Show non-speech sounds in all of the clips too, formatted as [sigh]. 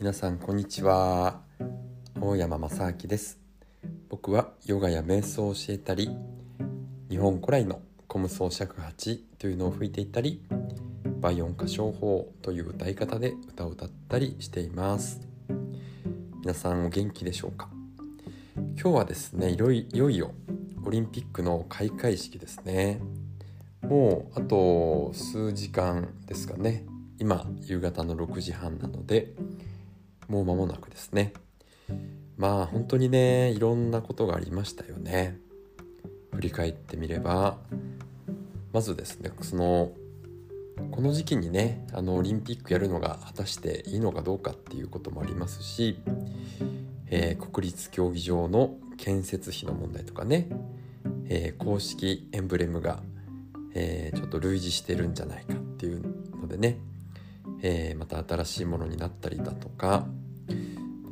皆さんこんにちは。大山正明です。僕はヨガや瞑想を教えたり日本古来のコムソ尺八というのを吹いていたり倍音歌唱法という歌い方で歌を歌ったりしています。皆さんお元気でしょうか？今日はですねいよいよオリンピックの開会式ですね。もうあと数時間ですかね。今夕方の6時半なのでもう間もなくですね。まあ本当にねいろんなことがありましたよね。振り返ってみれば。まずですねそのこの時期にねあのオリンピックやるのが果たしていいのかどうかっていうこともありますし、えー、国立競技場の建設費の問題とかね、えー、公式エンブレムが、えー、ちょっと類似してるんじゃないかっていうのでね、えまた新しいものになったりだとか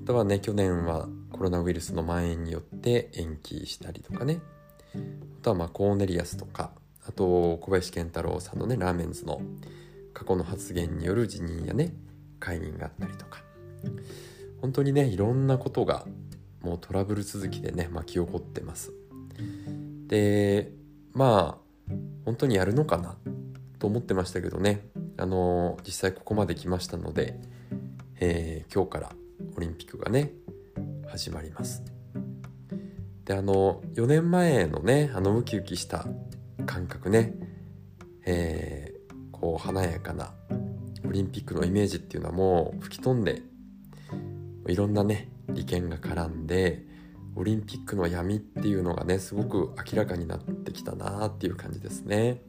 とはね去年はコロナウイルスの蔓延によって延期したりとかね。あとはまあコーネリアスとかあと小林健太郎さんのねラーメンズの過去の発言による辞任やね解任があったりとか。本当にねいろんなことがもうトラブル続きでね巻き起こってます。でまあ本当にやるのかなと思ってましたけどね。あの実際ここまで来ましたので、えー、今日からオリンピックがね始まりますであの4年前のねあのウキウキした感覚ね、えー、こう華やかなオリンピックのイメージっていうのはもう吹き飛んでいろんなね利権が絡んでオリンピックの闇っていうのがねすごく明らかになってきたなっていう感じですね。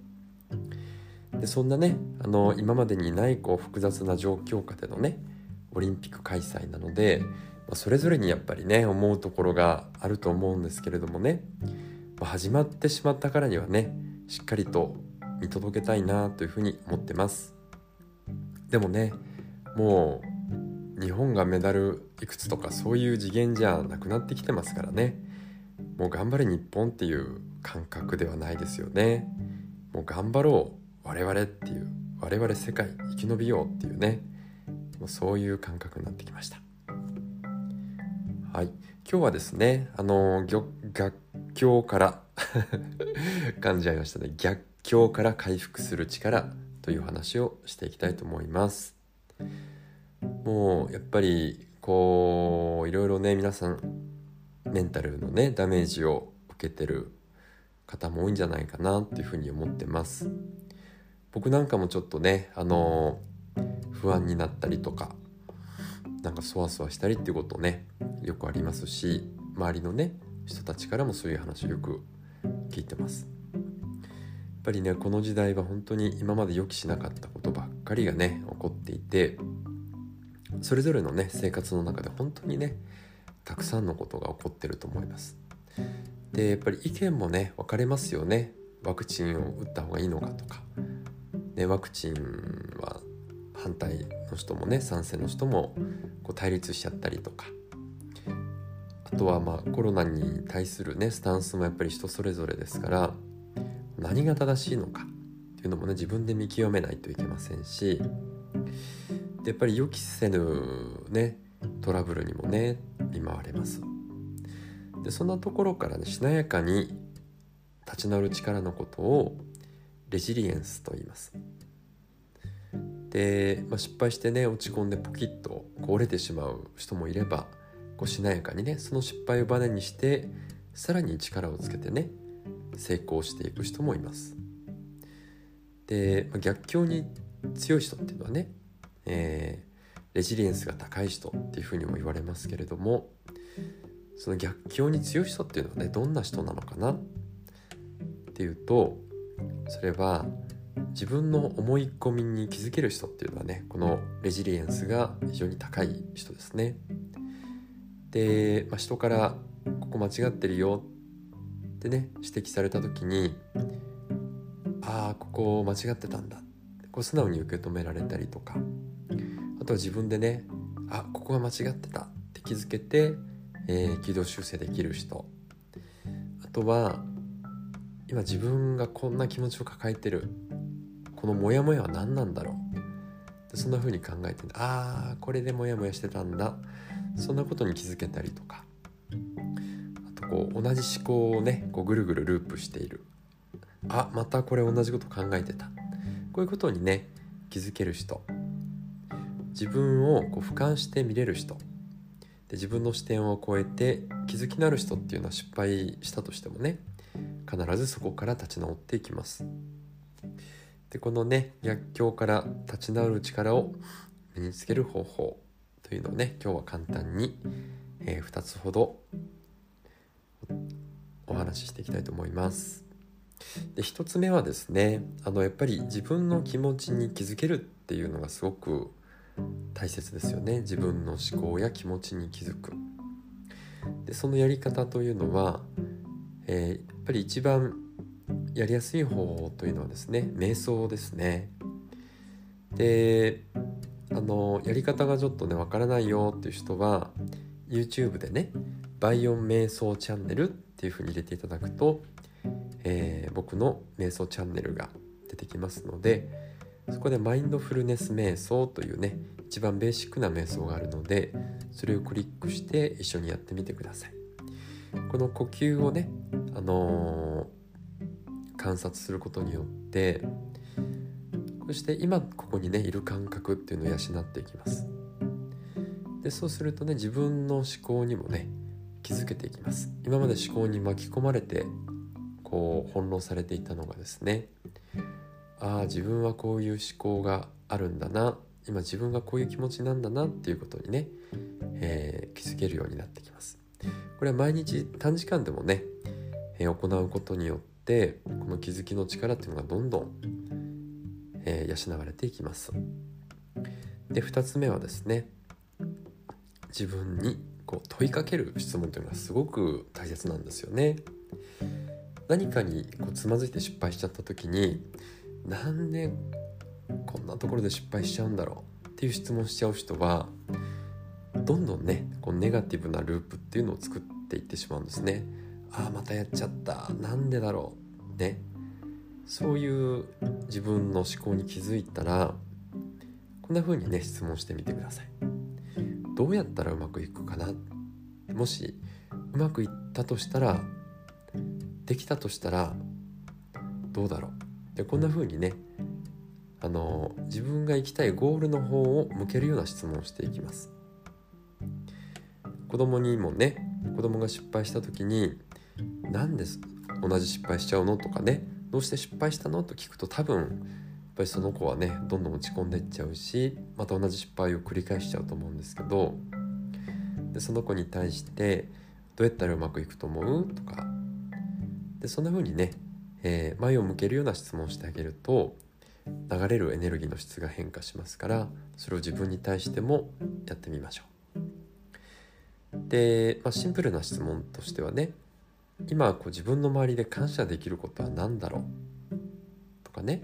でそんなねあの今までにないこう複雑な状況下でのねオリンピック開催なので、まあ、それぞれにやっぱりね思うところがあると思うんですけれどもね、まあ、始まってしまったからにはねしっかりと見届けたいなというふうに思ってます。でもねもう日本がメダルいくつとかそういう次元じゃなくなってきてますからね。もう頑張れ日本っていう感覚ではないですよね。もう頑張ろう我々っていう我々世界生き延びようっていうね。もうそういう感覚になってきました。はい。今日はですねあの逆境から [laughs] 噛んじゃいましたね。逆境から回復する力という話をしていきたいと思います。もうやっぱりこういろいろね皆さんメンタルのねダメージを受けてる方も多いんじゃないかなっていうふうに思ってます。僕なんかもちょっとねあの不安になったりとかなんかそわそわしたりっていうことねよくありますし周りのね人たちからもそういう話をよく聞いてます。やっぱりねこの時代は本当に今まで予期しなかったことばっかりがね起こっていてそれぞれのね生活の中で本当にねたくさんのことが起こってると思います。でやっぱり意見もね分かれますよね。ワクチンを打った方がいいのかとか、ね、ワクチンは反対の人もね賛成の人もこう対立しちゃったりとか。あとはまあコロナに対するねスタンスもやっぱり人それぞれですから何が正しいのかっていうのもね自分で見極めないといけませんしでやっぱり予期せぬねトラブルにもね見舞われます。でそんなところからねしなやかに立ち直る力のことをレジリエンスと言います。で、まあ、失敗してね落ち込んでポキッと折れてしまう人もいればこうしなやかにねその失敗をバネにしてさらに力をつけてね成功していく人もいます。で、まあ、逆境に強い人っていうのはね、えー、レジリエンスが高い人っていうふうにも言われますけれどもその逆境に強い人っていうのはねどんな人なのかなっていうとそれは自分の思い込みに気づける人っていうのはねこのレジリエンスが非常に高い人ですね。で、まあ、人から「ここ間違ってるよ」ってね指摘された時に「ああここ間違ってたんだ」こう素直に受け止められたりとか。あとは自分でね「あここが間違ってた」って気づけて、えー、軌道修正できる人。あとは今自分がこんな気持ちを抱えてる。このモヤモヤは何なんだろう？そんな風に考えて、ああこれでモヤモヤしてたんだ。そんなことに気づけたりとか。あとこう同じ思考をねこうぐるぐるループしている。あまたこれ同じこと考えてた。こういうことにね気づける人。自分をこう俯瞰して見れる人。で自分の視点を超えて気づきのある人っていうのは失敗したとしてもね必ずそこから立ち直っていきます。でこのね逆境から立ち直る力を身につける方法というのをね今日は簡単に、えー、2つほどお話ししていきたいと思います。で1つ目はですねあのやっぱり自分の気持ちに気づけるっていうのがすごく大切ですよね。自分の思考や気持ちに気づく。でそのやり方というのは、えー、やっぱり一番やりやすい方というのはですね瞑想ですね。であのやり方がちょっとねわからないよっていう人は YouTube でねバイオン瞑想チャンネルっていうふうに入れていただくと、えー、僕の瞑想チャンネルが出てきますのでそこでマインドフルネス瞑想というね一番ベーシックな瞑想があるのでそれをクリックして一緒にやってみてください。この呼吸をね、あのー、観察することによってそして今ここにねいる感覚っていうのを養っていきます。でそうするとね自分の思考にもね気づけていきます。今まで思考に巻き込まれてこう翻弄されていたのがですねああ自分はこういう思考があるんだな。今自分がこういう気持ちなんだな。っていうことにね、えー、気づけるようになってきます。これは毎日短時間でもね、えー、行うことによってこの気づきの力っていうのがどんどん、えー、養われていきます。で2つ目はですね自分にこう問いかける質問というのがすごく大切なんですよね。何かにこうつまずいて失敗しちゃった時になんでこんなところで失敗しちゃうんだろうっていう質問しちゃう人はどんどんねこうネガティブなループっていうのを作っていってしまうんですね。ああまたやっちゃった。なんでだろう。ねそういう自分の思考に気づいたらこんな風にね質問してみてください。どうやったらうまくいくかな？もしうまくいったとしたらできたとしたらどうだろう？でこんな風にねあの自分が行きたいゴールの方を向けるような質問をしていきます。子供にもね子供が失敗した時に「何です同じ失敗しちゃうの?」とかね「どうして失敗したの?」と聞くと多分やっぱりその子はねどんどん落ち込んでいっちゃうしまた同じ失敗を繰り返しちゃうと思うんですけどでその子に対して「どうやったらうまくいくと思う?」とかでそんな風にね、えー、前を向けるような質問をしてあげると流れるエネルギーの質が変化しますからそれを自分に対してもやってみましょう。で、まあ、シンプルな質問としてはね今こう自分の周りで感謝できることは何だろう？とかね。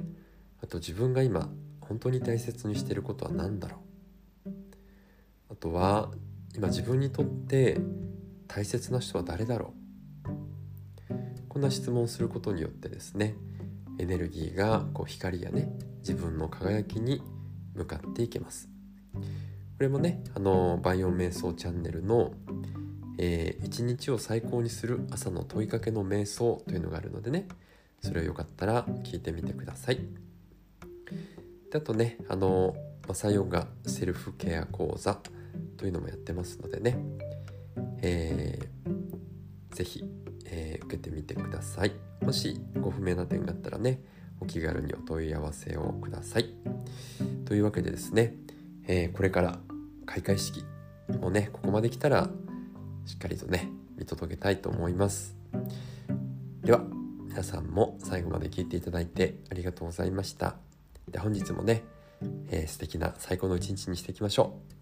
あと自分が今本当に大切にしていることは何だろう？あとは今自分にとって大切な人は誰だろう？こんな質問をすることによってですねエネルギーがこう光やね自分の輝きに向かっていけます。これもねあのバイオン瞑想チャンネルの、えー、一日を最高にする朝の問いかけの瞑想というのがあるのでねそれをよかったら聞いてみてください。であとねあのマサヨガセルフケア講座というのもやってますのでね、えー、ぜひえー、受けてみてください。もしご不明な点があったらねお気軽にお問い合わせをください。というわけでですね、えー、これから開会式をねここまで来たらしっかりとね見届けたいと思います。では皆さんも最後まで聞いていただいてありがとうございました。で本日もね、えー、素敵な最高の一日にしていきましょう。